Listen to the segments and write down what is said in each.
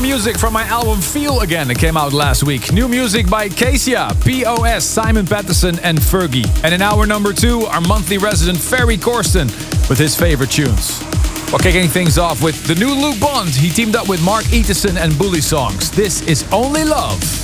music from my album Feel Again, it came out last week. New music by Casey, POS, Simon Patterson, and Fergie. And in hour number two, our monthly resident Ferry Corsten with his favorite tunes. We're kicking things off with the new Luke Bond. He teamed up with Mark Eterson and Bully Songs. This is Only Love.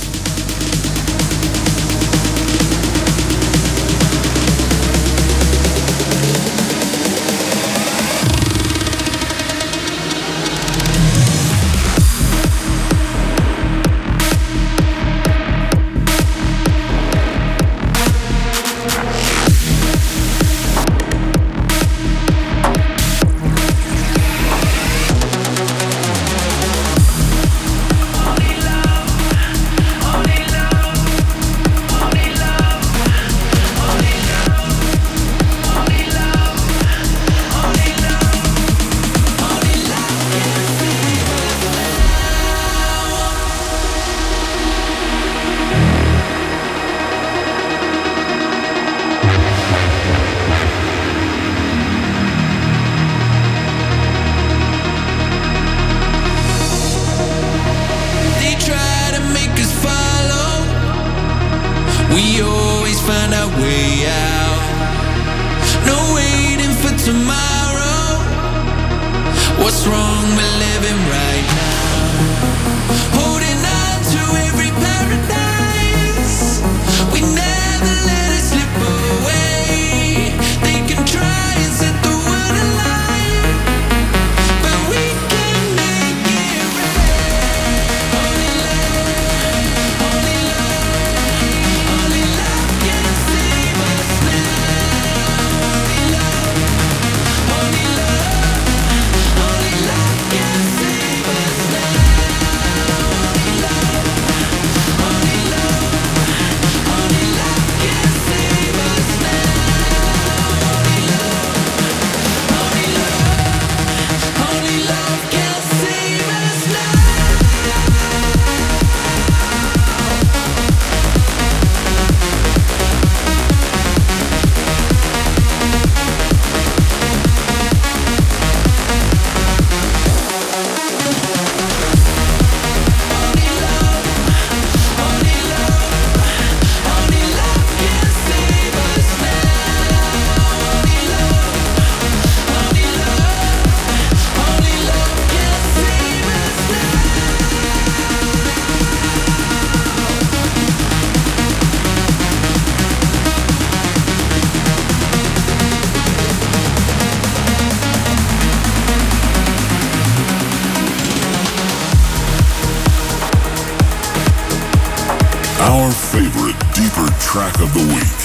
Progressive the week.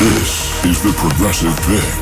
This is the Progressive without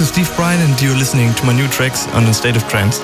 is Steve Brian, and you're listening to my new tracks on the State of Trance.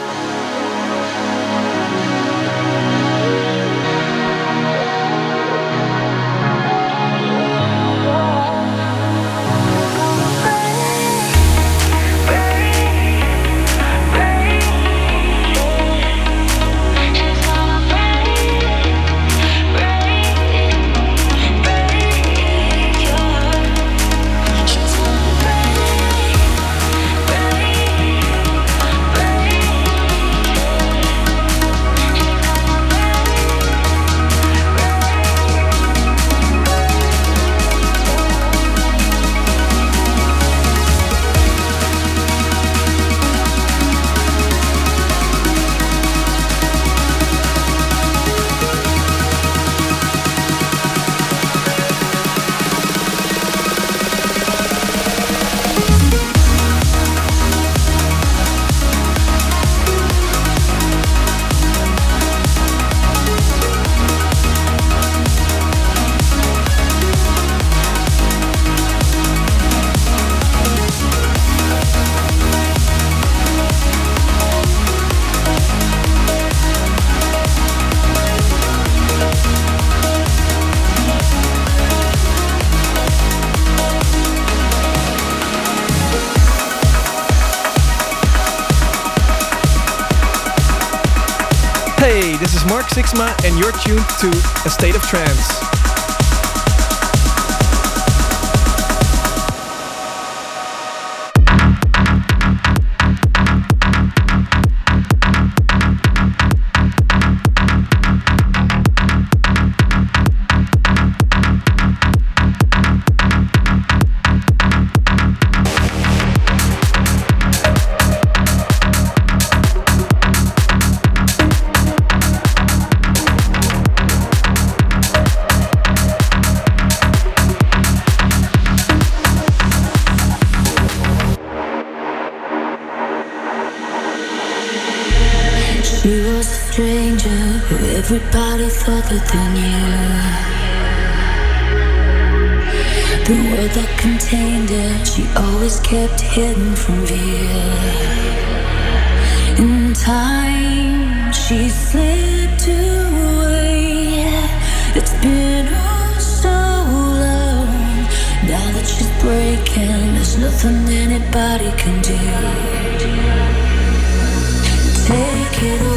And you're tuned to A State of Trance. That they knew the world that contained her. She always kept hidden from view. In time, she slipped away. It's been oh so long. Now that she's breaking, there's nothing anybody can do. Take it away,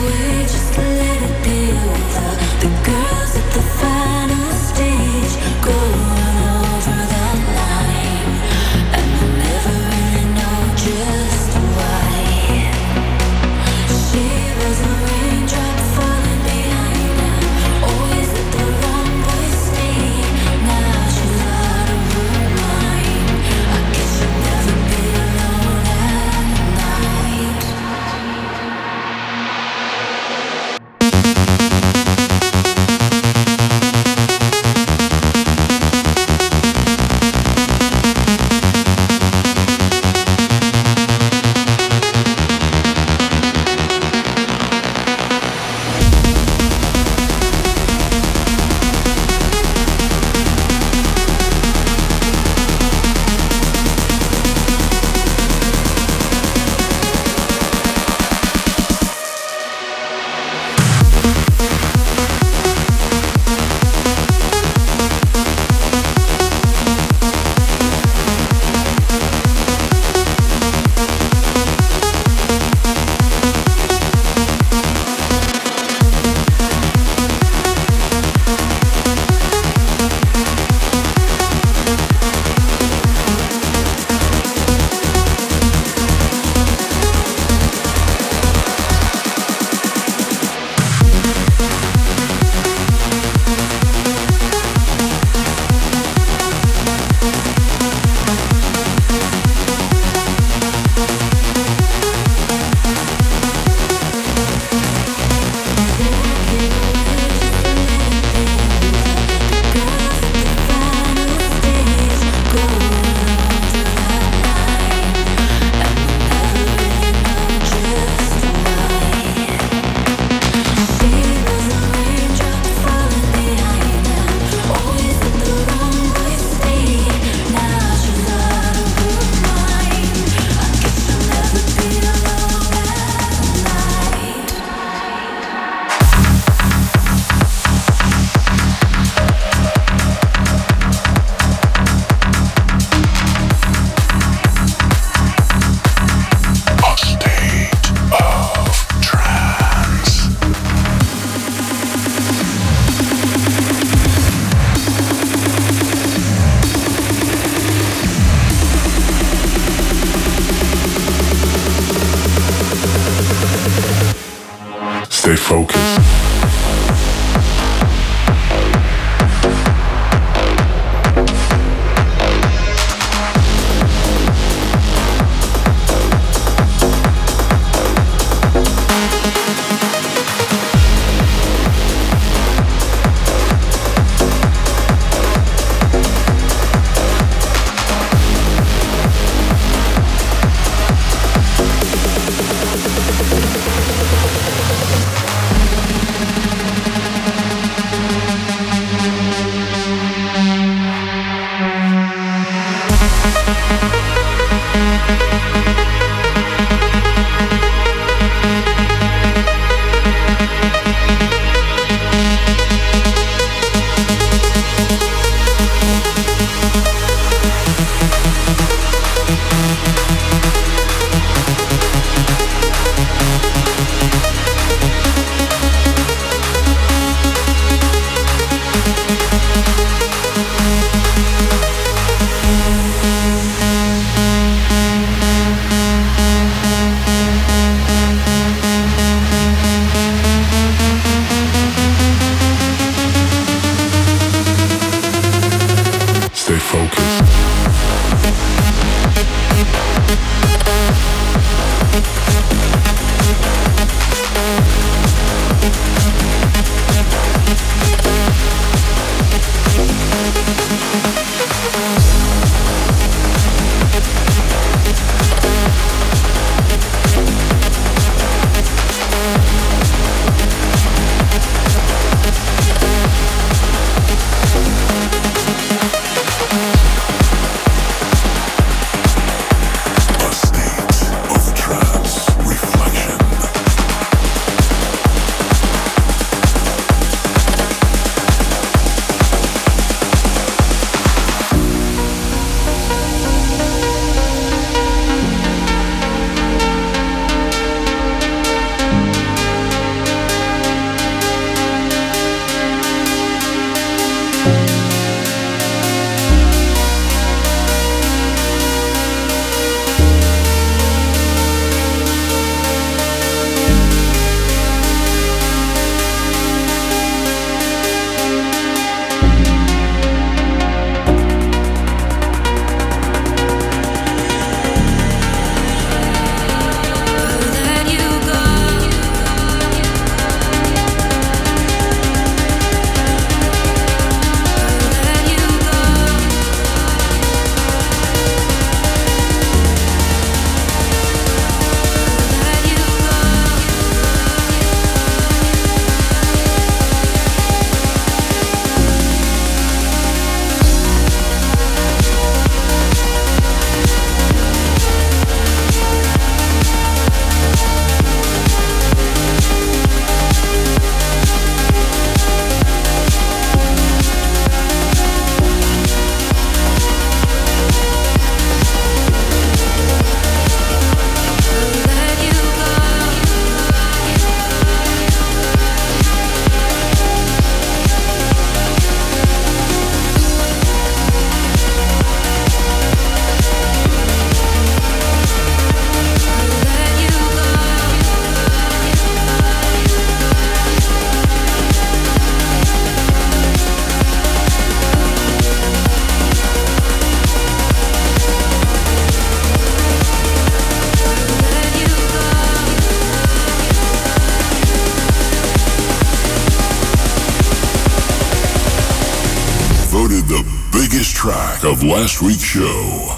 show.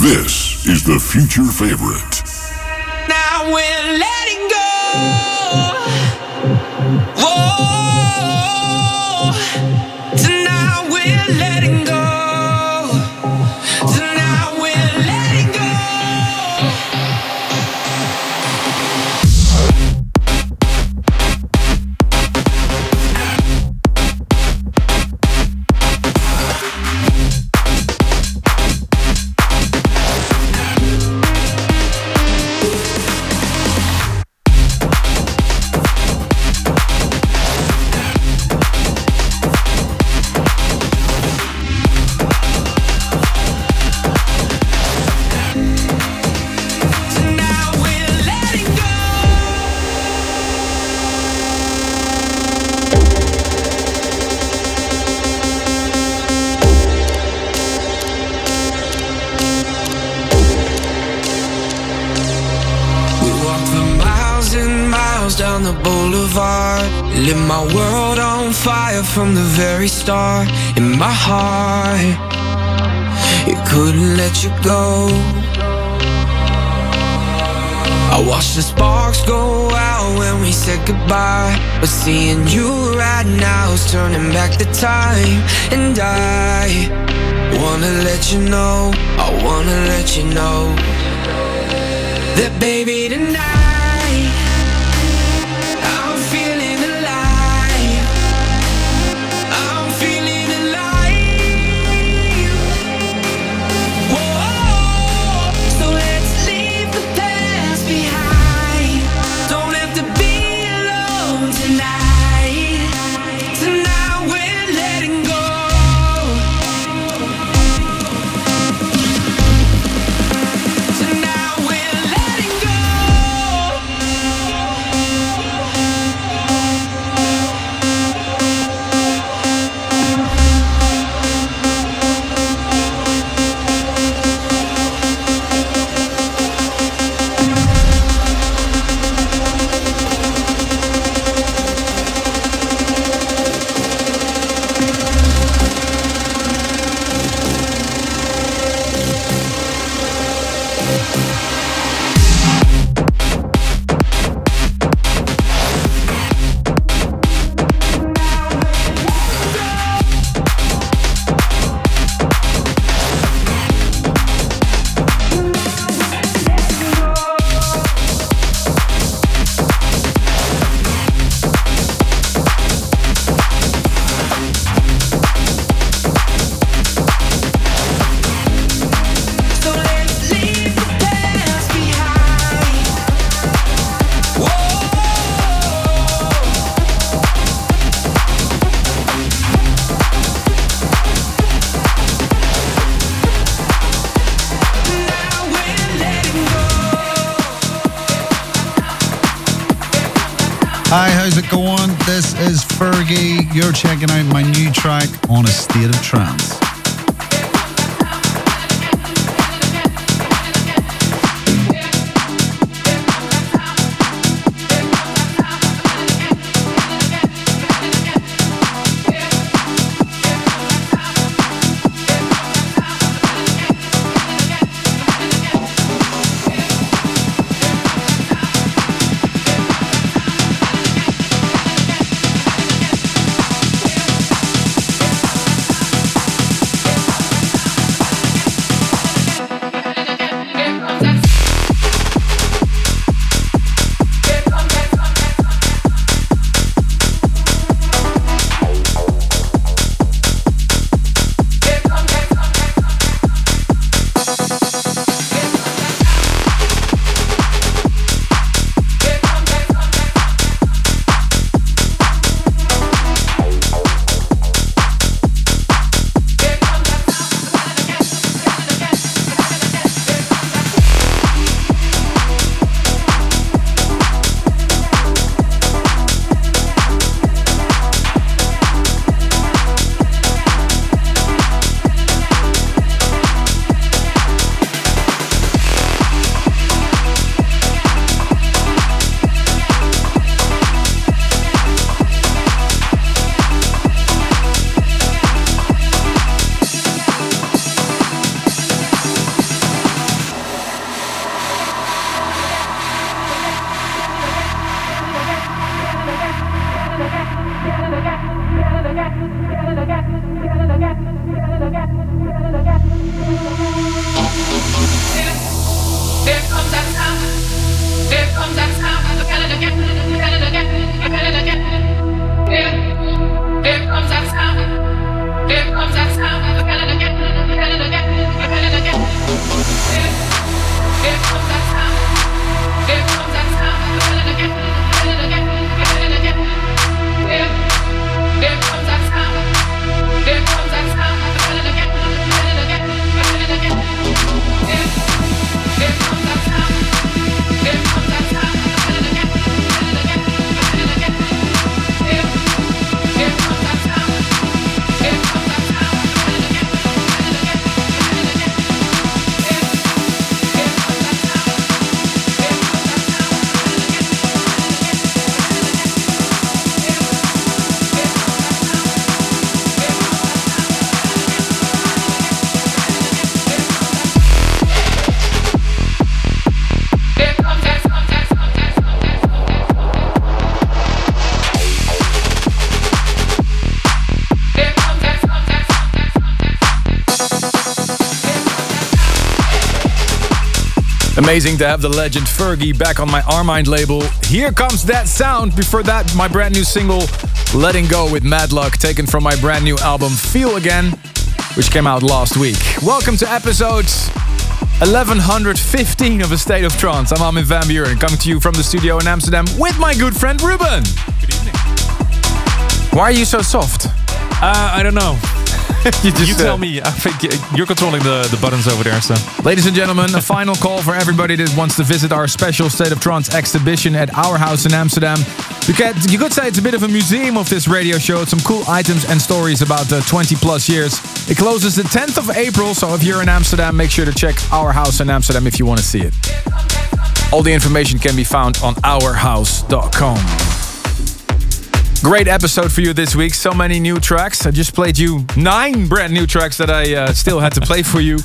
This is the future favorite. goodbye. But seeing you right now is turning back the time. And I wanna let you know I wanna let you know That baby tonight Shagging Amazing to have the legend Fergie back on my Armind label. Here comes that sound. Before that, my brand new single, Letting Go with Mad Luck, taken from my brand new album Feel Again, which came out last week. Welcome to episode 1115 of A State of Trance. I'm Armin van Buuren, coming to you from the studio in Amsterdam with my good friend Ruben. Good evening. Why are you so soft? Uh, I don't know. you just You uh, tell me. I think you're controlling the, the buttons over there, so. Ladies and gentlemen, a final call for everybody that wants to visit our special State of Trance exhibition at our house in Amsterdam. You could, you could say it's a bit of a museum of this radio show. It's some cool items and stories about uh, 20 plus years. It closes the 10th of April, so if you're in Amsterdam, make sure to check our house in Amsterdam if you want to see it. All the information can be found on ourhouse.com. Great episode for you this week. So many new tracks. I just played you nine brand new tracks that I uh, still had to play for you.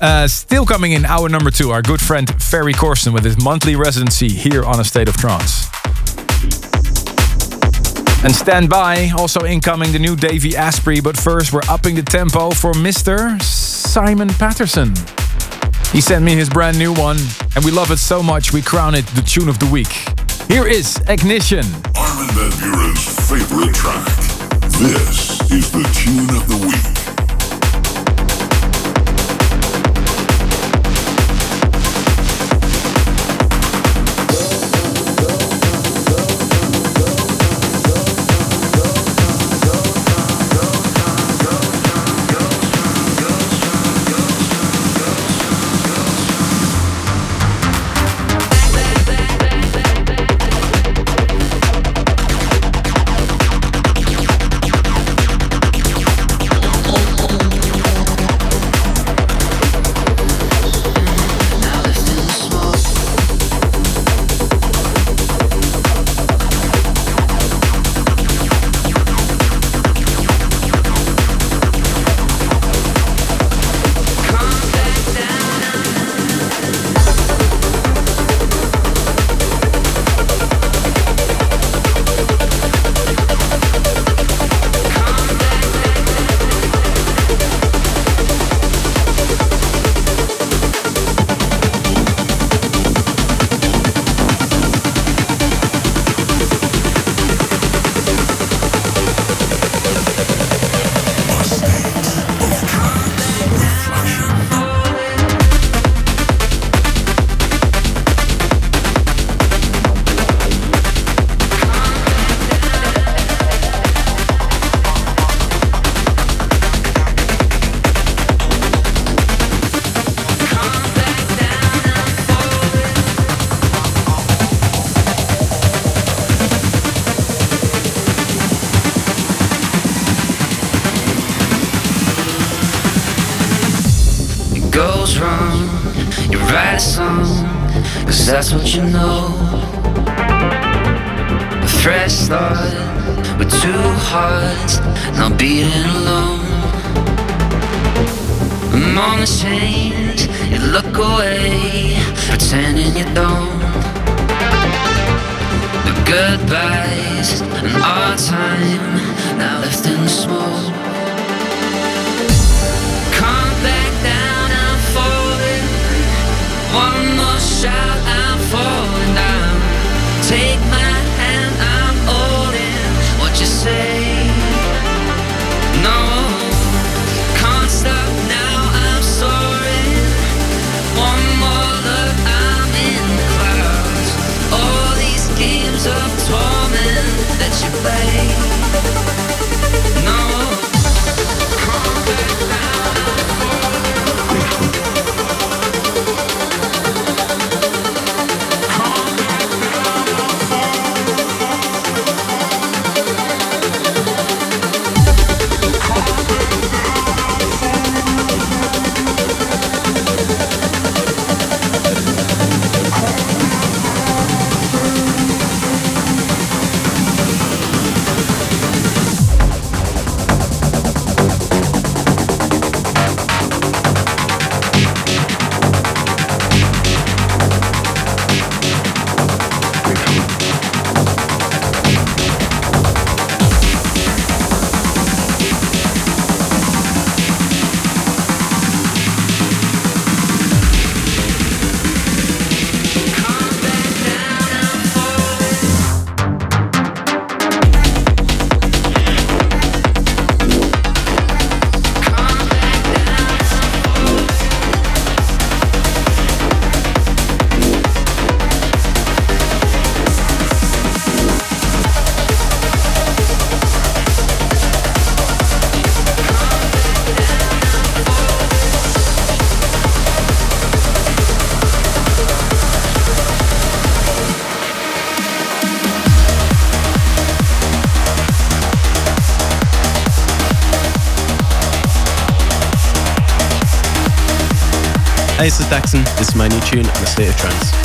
Uh, still coming in hour number two, our good friend Ferry Corsten with his monthly residency here on A State of Trance. And stand by, also incoming the new Davey Asprey. But first, we're upping the tempo for Mr. Simon Patterson. He sent me his brand new one, and we love it so much we crown it the tune of the week. Here is Ignition. Armin van Buuren's favorite track. This is the tune of the week. Goodbyes and our time now left in smoke. Come back down, I'm falling. One more shot, I'm games Asa Daxson, this is my new tune on the State of Trance.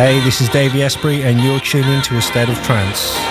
Hey, this is Davey Asprey, and you're tuning to a state of trance.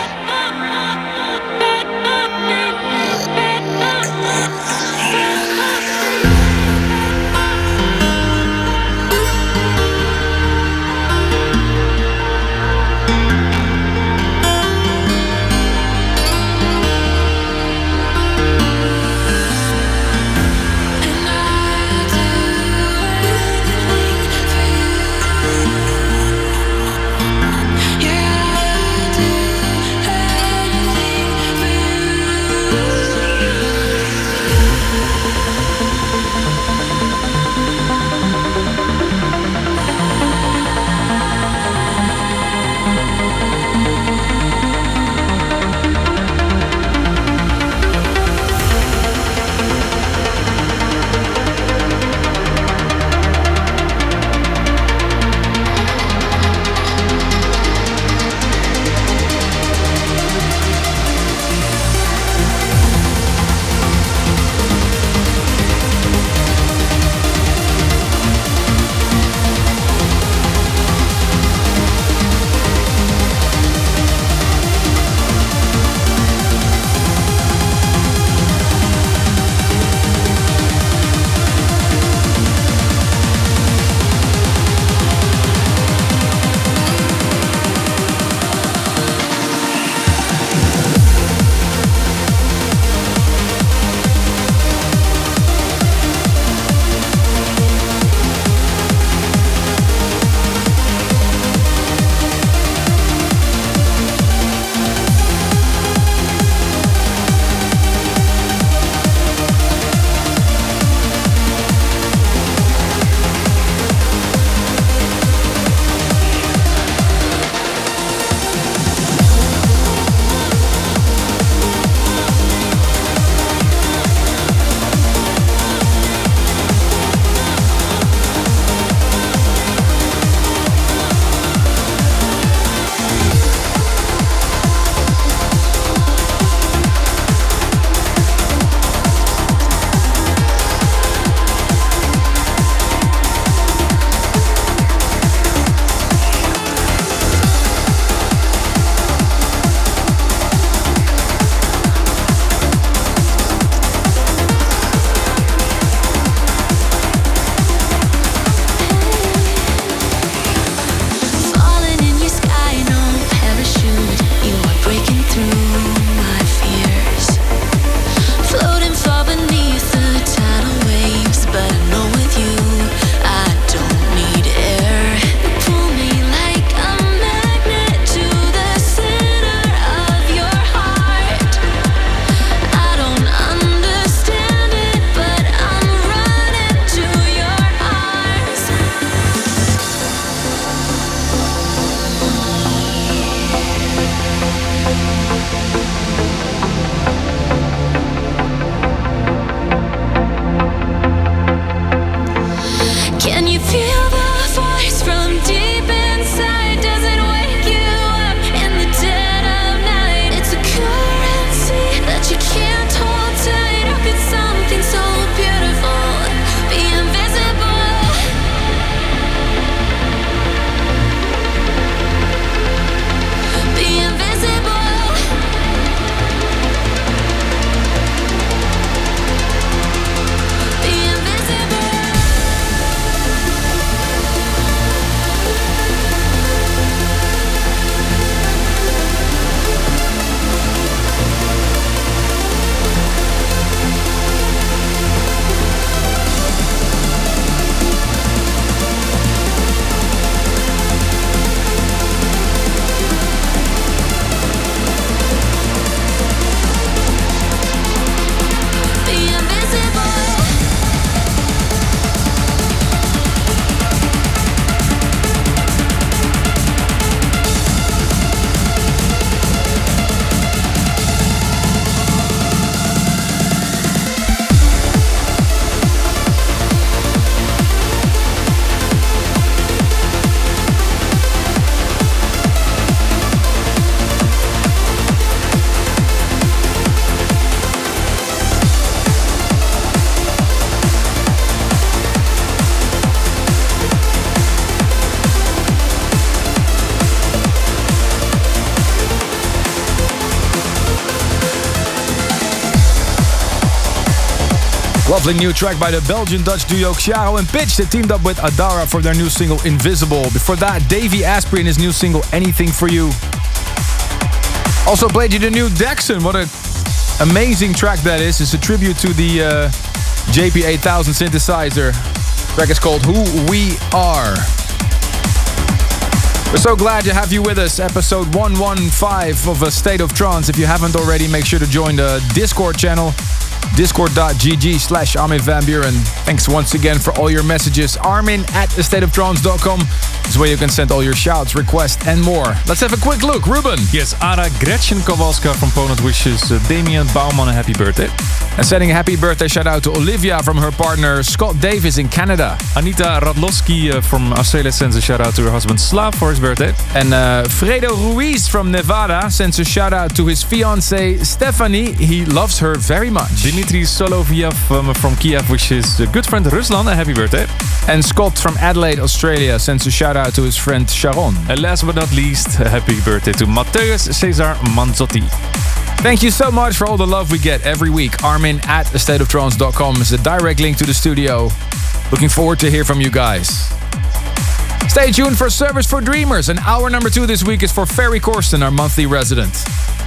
New track by the Belgian-Dutch duo Xiaro and Pitch that teamed up with Adara for their new single Invisible. Before that, Davey Asprey and his new single Anything For You. Also played you the new Daxson. What an amazing track that is. It's a tribute to the uh, JP8000 synthesizer. The track is called Who We Are. We're so glad to have you with us. Episode 115 of A State of Trance. If you haven't already, make sure to join the Discord channel discord.gg slash Armin van Buuren. Thanks once again for all your messages. Armin at thestateoftrance.com is where you can send all your shouts, requests, and more. Let's have a quick look. Ruben. Yes, Ara Gretchen Kowalska from Poland wishes uh, Damian Bauman a happy birthday. And sending a happy birthday shout out to Olivia from her partner Scott Davis in Canada. Anita Radlowski uh, from Australia sends a shout out to her husband Slav for his birthday. And uh, Fredo Ruiz from Nevada sends a shout out to his fiancee Stephanie. He loves her very much. Dimitri Soloviev um, from Kiev wishes a good friend Ruslan a happy birthday. And Scott from Adelaide, Australia sends a shout out to his friend Sharon. And last but not least, a happy birthday to Mateusz Cesar Manzotti. Thank you so much for all the love we get every week. Armin at thestateoftrance.com is a direct link to the studio. Looking forward to hear from you guys. Stay tuned for Service for Dreamers, and hour number two this week is for Ferry Corsten, our monthly resident.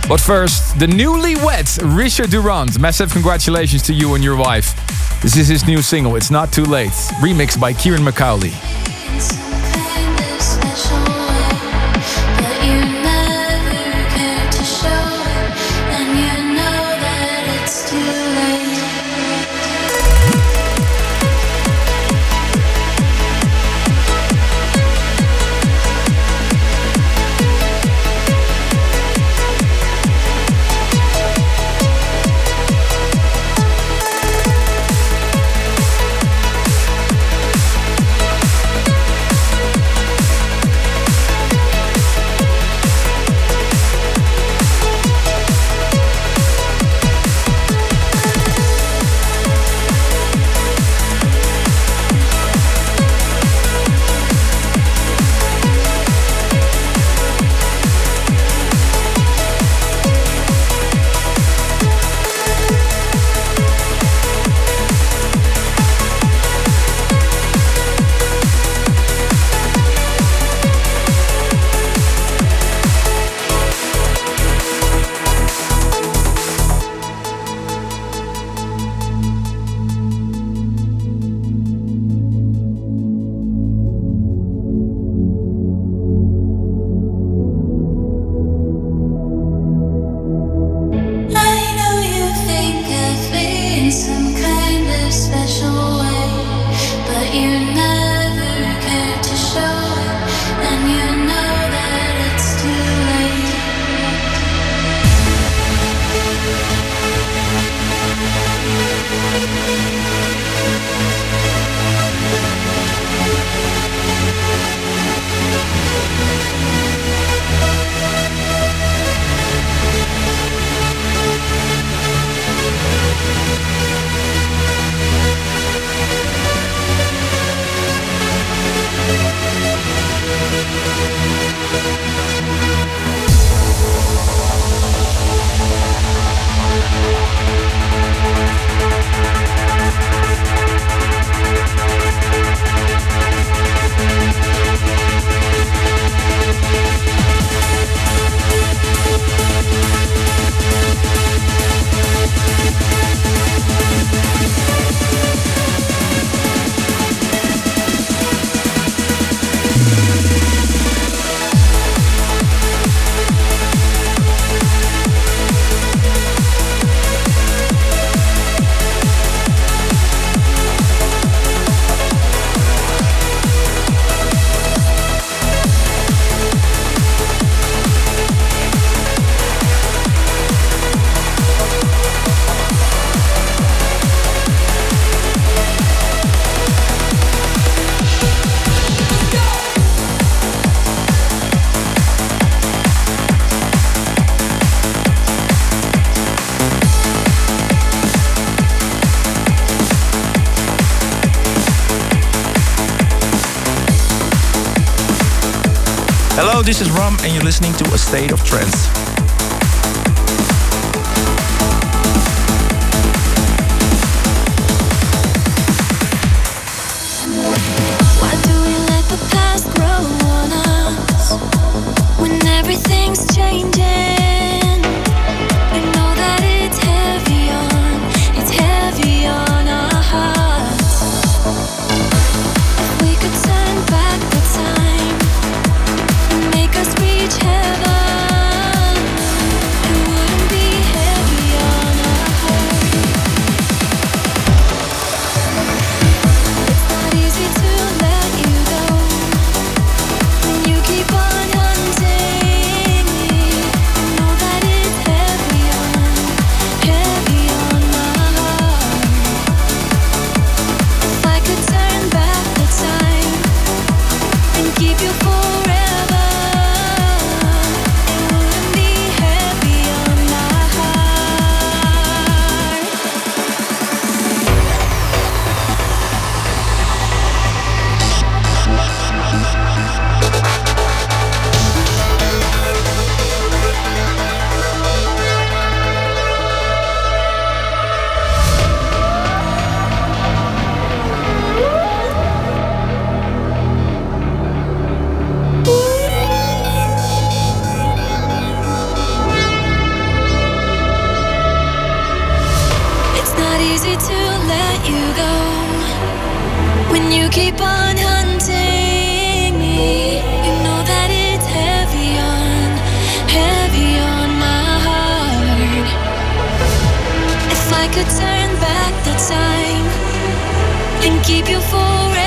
But first, the newlywed Richard Durand. Massive congratulations to you and your wife. This is his new single, It's Not Too Late, remixed by Kieran McCauley. This is Ram, and you're listening to A State of Trance. Time and keep you forever,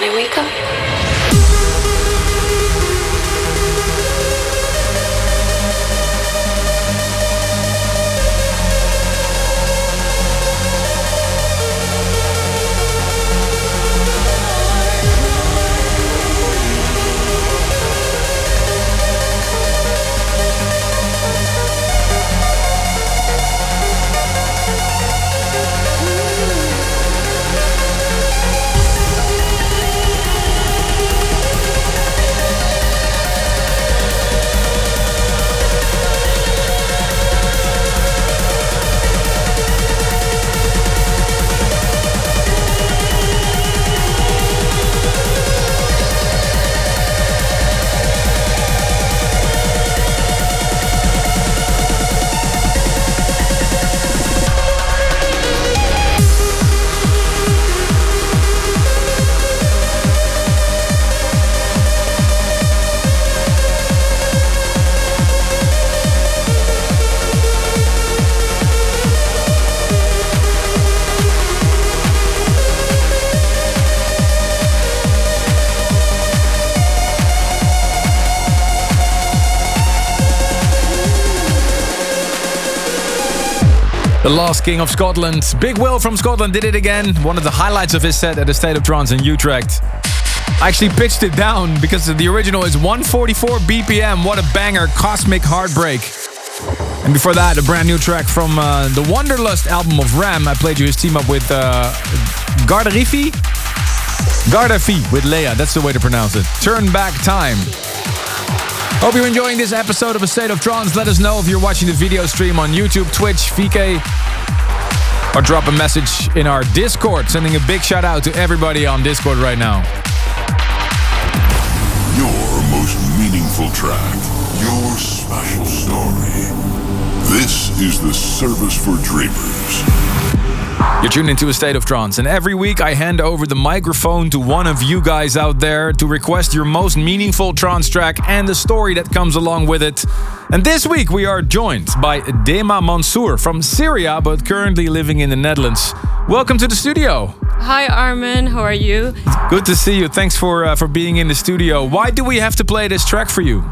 And I wake up. The last King of Scotland. Big Will from Scotland did it again. One of the highlights of his set at the State of Trance in Utrecht. I actually pitched it down because the original is 144 BPM. What a banger. Cosmic Heartbreak. And before that, a brand new track from uh, the Wanderlust album of Ram. I played you his team up with uh, Gardarifi? Gardafi with Leia. That's the way to pronounce it. Turn Back Time. Hope you're enjoying this episode of A State of Trance. Let us know if you're watching the video stream on YouTube, Twitch, VK, or drop a message in our Discord. Sending a big shout out to everybody on Discord right now. Your most meaningful track, your special story. This is the service for dreamers. You're tuned into a state of trance, and every week I hand over the microphone to one of you guys out there to request your most meaningful trance track and the story that comes along with it. And this week we are joined by Dema Mansour from Syria, but currently living in the Netherlands. Welcome to the studio. Hi Armin, how are you? Good to see you. Thanks for uh, for being in the studio. Why do we have to play this track for you?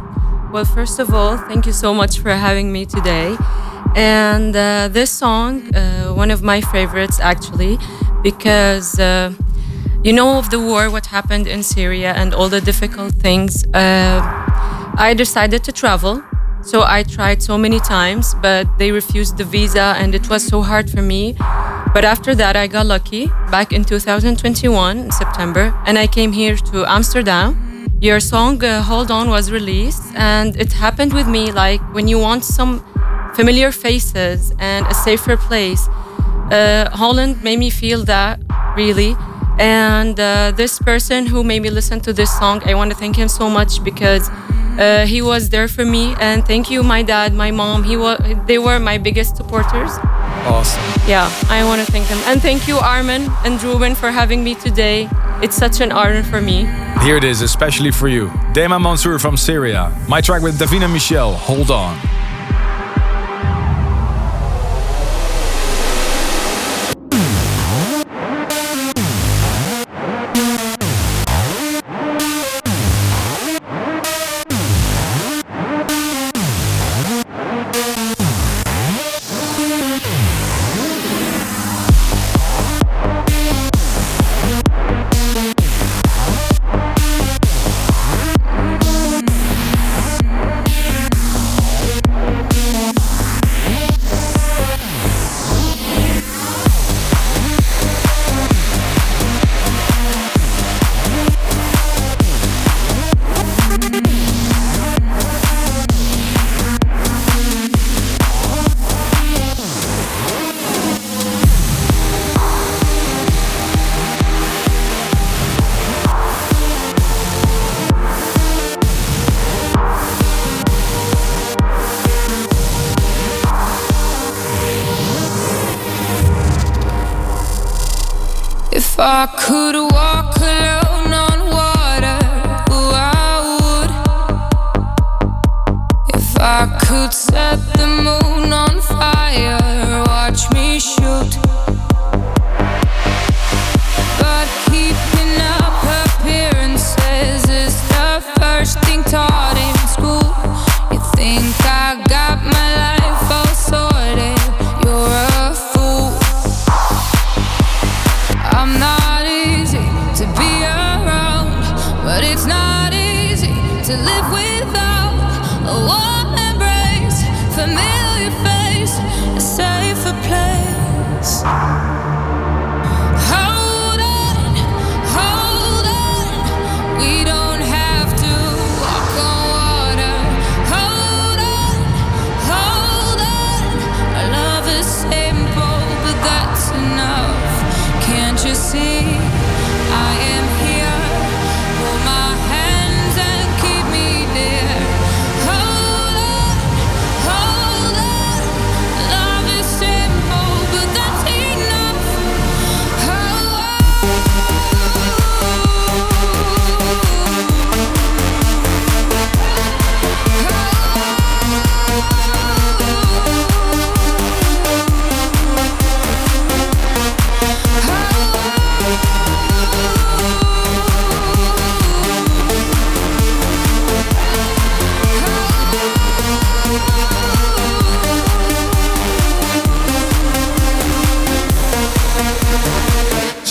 Well, first of all, thank you so much for having me today. And uh, this song, uh, one of my favorites actually, because uh, you know of the war, what happened in Syria, and all the difficult things. Uh, I decided to travel. So I tried so many times, but they refused the visa, and it was so hard for me. But after that, I got lucky back in 2021, in September, and I came here to Amsterdam. Your song uh, Hold On was released, and it happened with me like when you want some familiar faces and a safer place. Uh, Holland made me feel that really. And uh, this person who made me listen to this song, I want to thank him so much because uh, he was there for me. And thank you, my dad, my mom. He was, they were my biggest supporters. Awesome. Yeah, I want to thank them. And thank you, Armin and Ruben, for having me today. It's such an honor for me. Here it is, especially for you. Dema Mansour from Syria. My track with Davina Michelle, Hold On.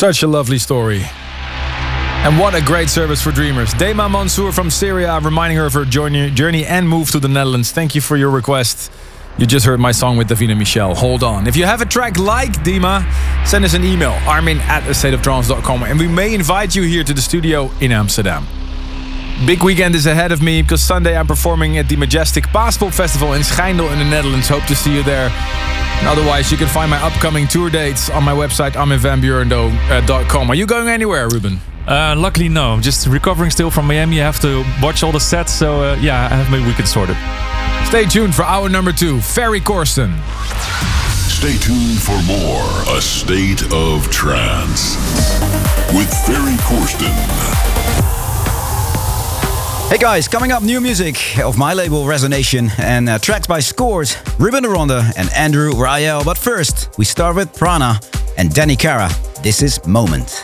Such a lovely story. And what a great service for dreamers. Dema Mansour from Syria reminding her of her journey, and move to the Netherlands. Thank you for your request. You just heard my song with Davina Michelle. Hold on. If you have a track like Dima, send us an email, armin at astateoftrance.com, and we may invite you here to the studio in Amsterdam. Big weekend is ahead of me because Sunday I'm performing at the Majestic Paaspop Festival in Schijndel in the Netherlands. Hope to see you there. And otherwise, you can find my upcoming tour dates on my website, arminvanbuuren.com. Are you going anywhere, Ruben? Uh, luckily, no. I'm just recovering still from Miami. I have to watch all the sets, so uh, yeah, I have my weekend sorted. Stay tuned for hour number two, Ferry Corsten. Stay tuned for more A State of Trance with Ferry Corsten. Hey guys, coming up new music of my label Resonation and uh, tracks by Scores, Ruben Ronda and Andrew Rayel. But first, we start with Prana and Danny Cara. This is Moment.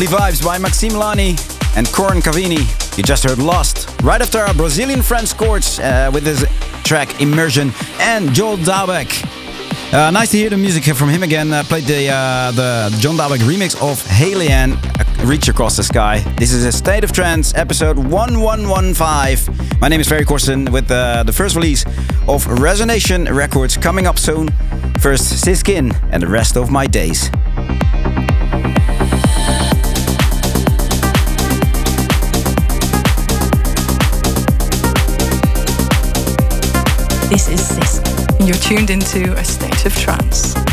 Lovely vibes by Maxime Lani and Corin Cavini. You just heard Lost. Right after our Brazilian friend Scorch uh, with his track Immersion and Joel Dalbeck. Uh, nice to hear the music from him again. Uh, played the uh, the John Dalbeck remix of Halian, Reach Across the Sky. This is a State of Trance episode 1115. My name is Ferry Corsten with uh, the first release of Resonation Records coming up soon. First, Siskin and the rest of my days. This is Sis. You're tuned into a state of trance.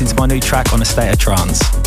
Listening to my new track on A State of Trance.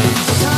So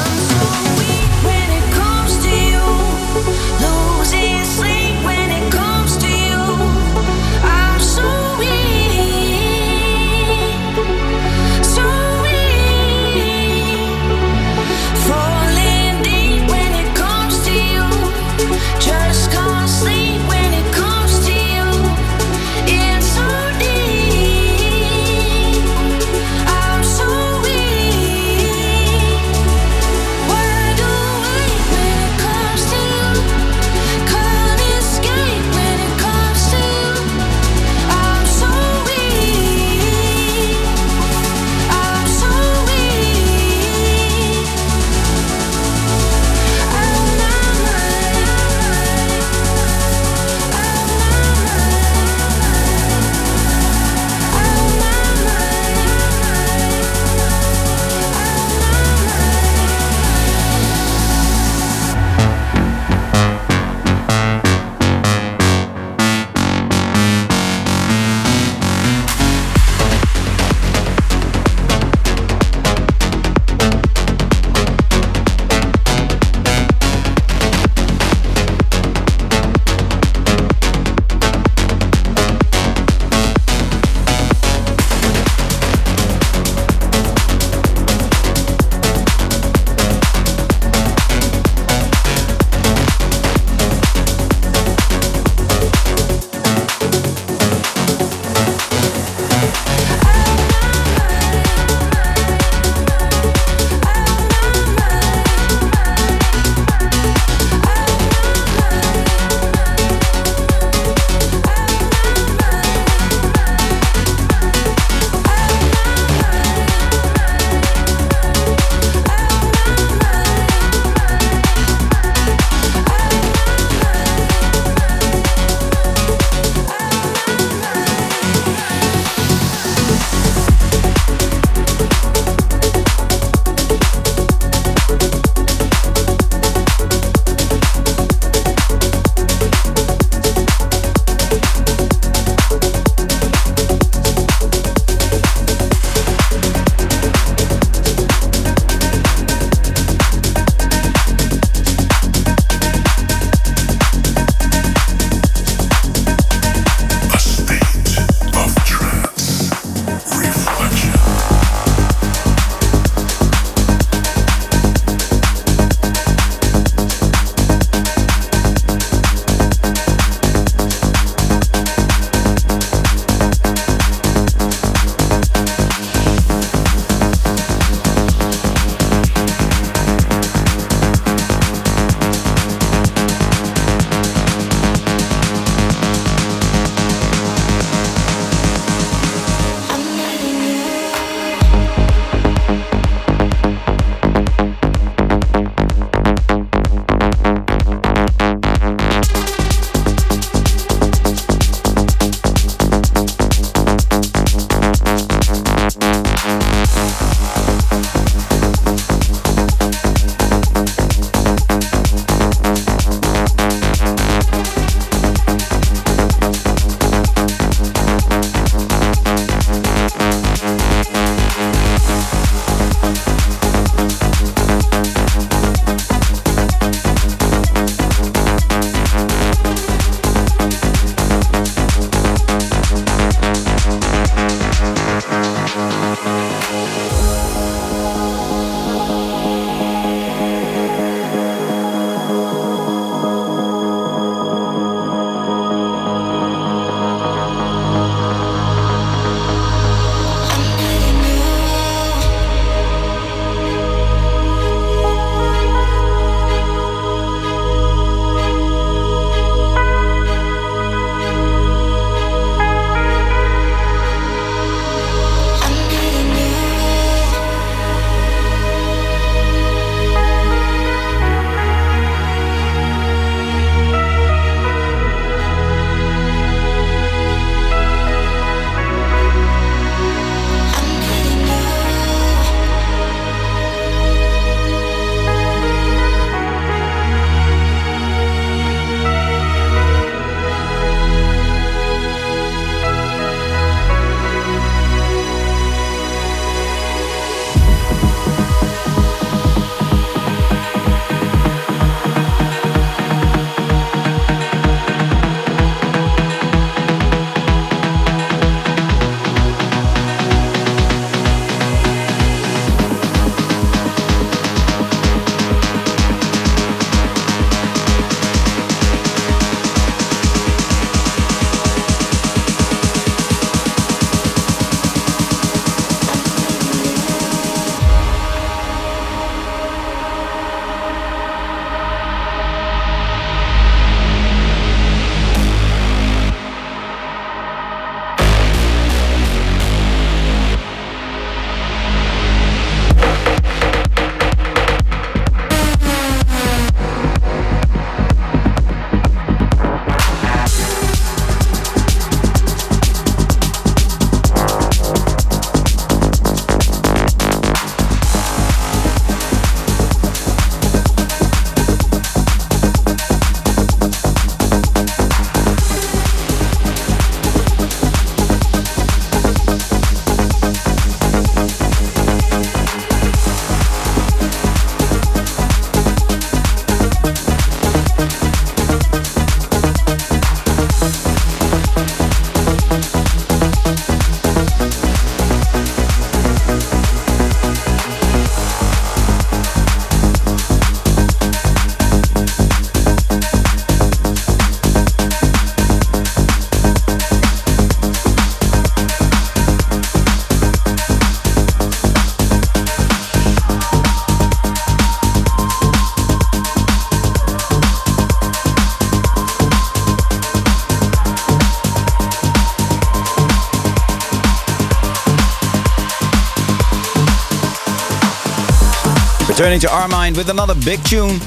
Returning to our mind with another big tune.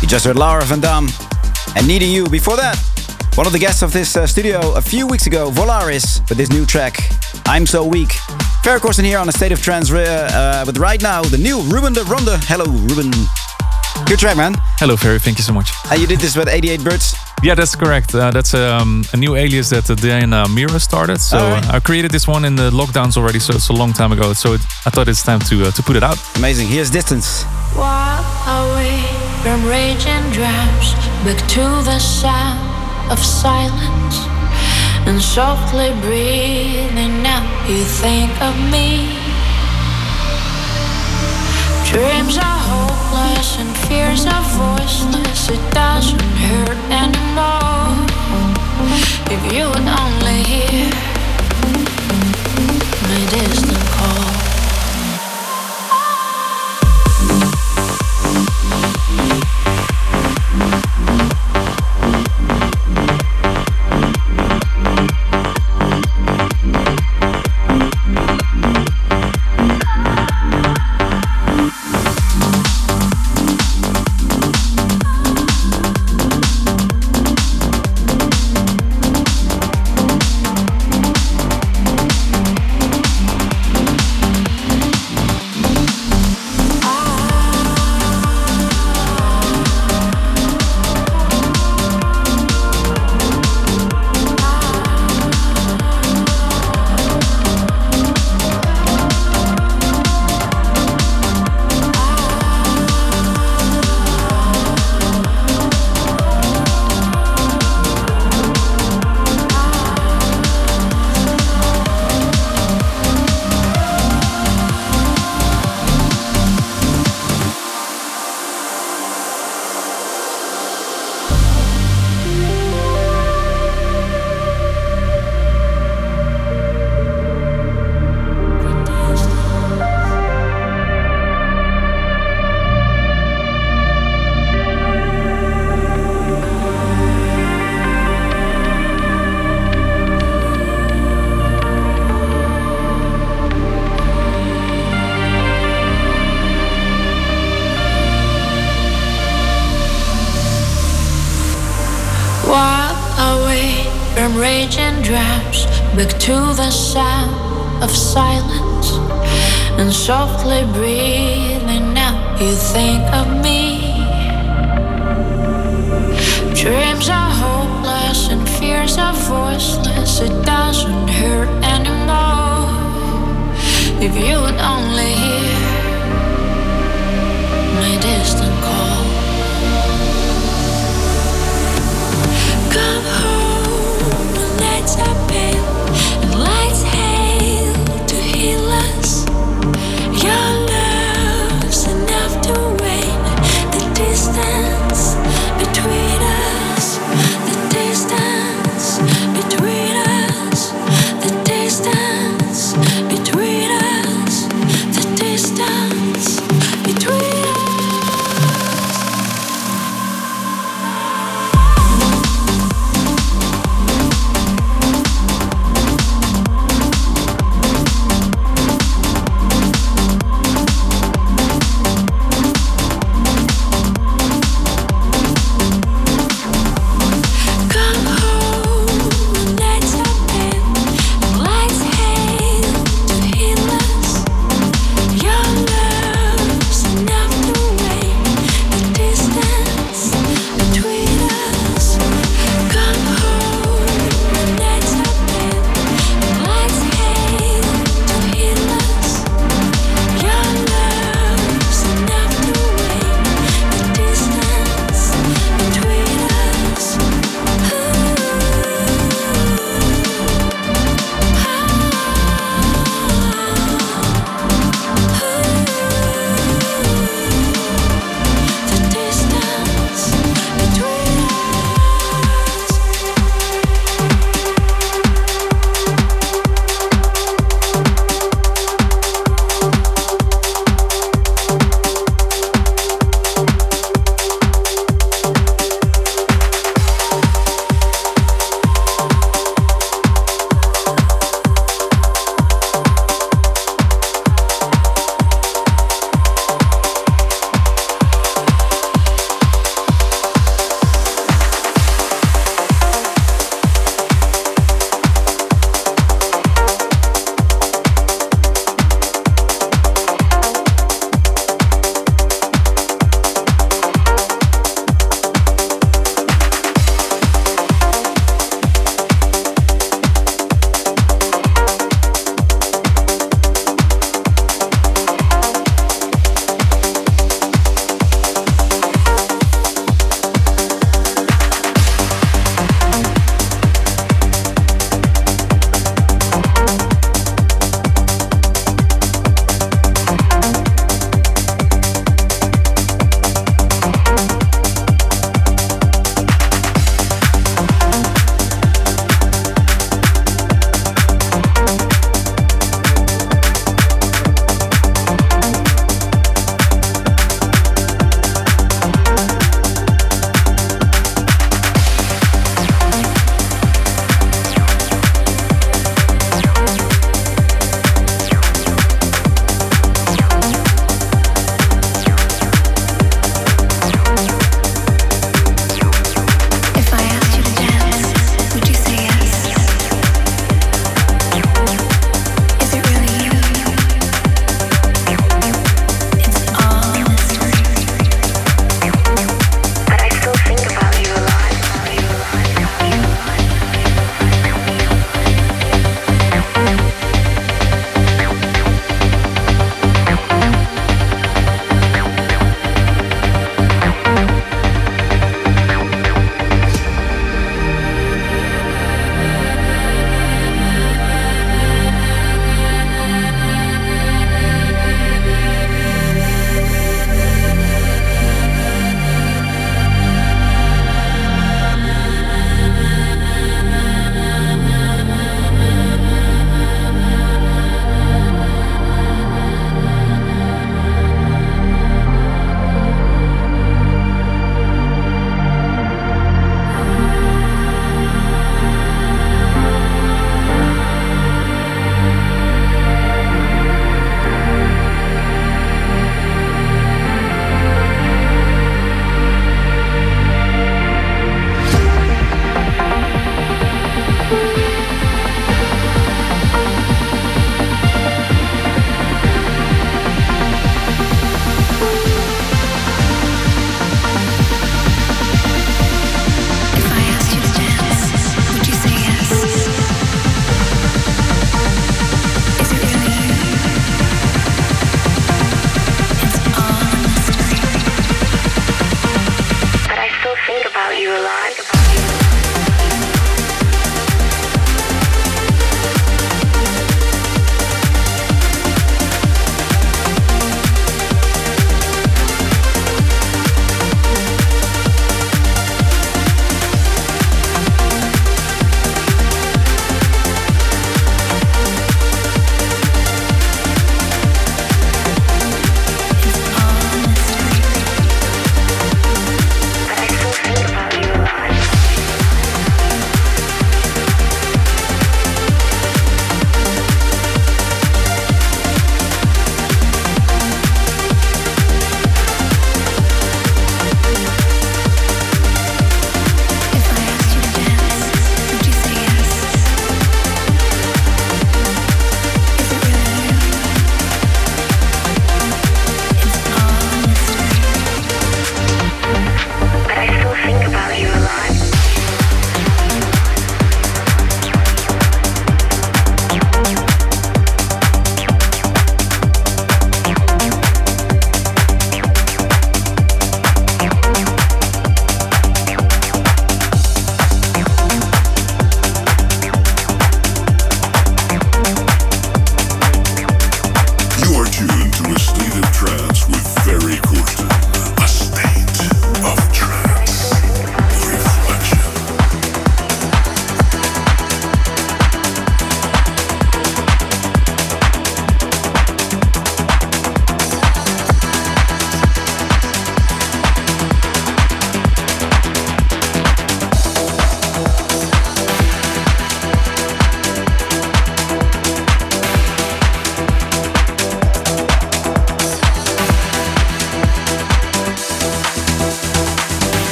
You just heard Laura Van Dam and Needing You. Before that, one of the guests of this uh, studio a few weeks ago, Volaris, with this new track, I'm So Weak. Ferry Corsten here on a State of Trance, uh, but right now, the new Ruben de Ronde. Hello, Ruben. Good track, man. Hello, Ferry. Thank you so much. And you did this with 88 Birds? Yeah, that's correct. Uh, that's um, a new alias that uh, Diana Mira started. So right. I created this one in the lockdowns already, so it's a long time ago. So it, I thought it's time to uh, to put it out. Amazing. Here's Distance. Walk away from raging drums, back to the sound of silence, and softly breathing out. You think of me. Dreams are and fears are voiceless. It doesn't hurt anymore. If you would only hear my distant call.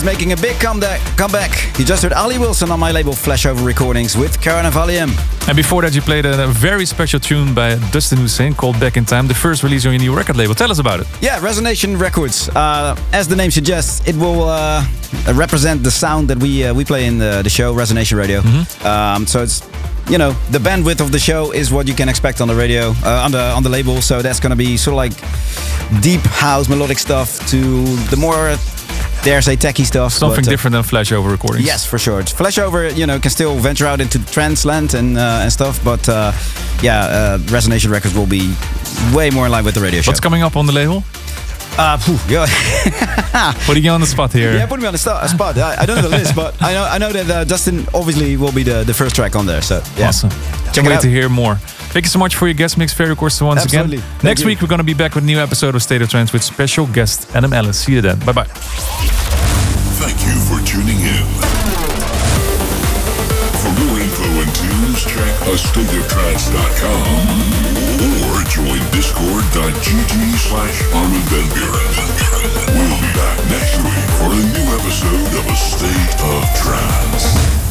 Is making a big comeback. comeback. You just heard Ali Wilson on my label Flashover Recordings with Karen Valium. And before that, you played a, a, very special tune by Dustin Husain called Back in Time, the first release on your new record label. Tell us about it. Yeah, Resonation Records. Uh, as the name suggests, it will uh, represent the sound that we uh, we play in the, the show, Resonation Radio. Mm -hmm. um, so it's you know the bandwidth of the show is what you can expect on the radio uh, on the on the label so that's going to be sort of like deep house melodic stuff to the more dare say techie stuff. Something but, uh, different than flashover recordings. Yes, for sure. Flashover, you know, can still venture out into trance land and uh, and stuff, but uh, yeah, uh, Resonation Records will be way more in line with the radio show. What's coming up on the label? Uh, yeah. putting you on the spot here. Yeah, putting me on the spot. I, I, don't know the list, but I know I know that uh, Dustin obviously will be the, the first track on there. So yeah. awesome. Can't wait to hear more. Thank you so much for your guest mix, Ferry Corsten, once Absolutely. again. Thank Next you. week, we're going to be back with a new episode of State of Trance with special guest Adam Ellis. See you then. Bye bye. Thank you for tuning in. For more info and tunes, check astateoftrance.com or join discord.gg slash Armin van Buuren. We'll be back next week for a new episode of A State of Trance.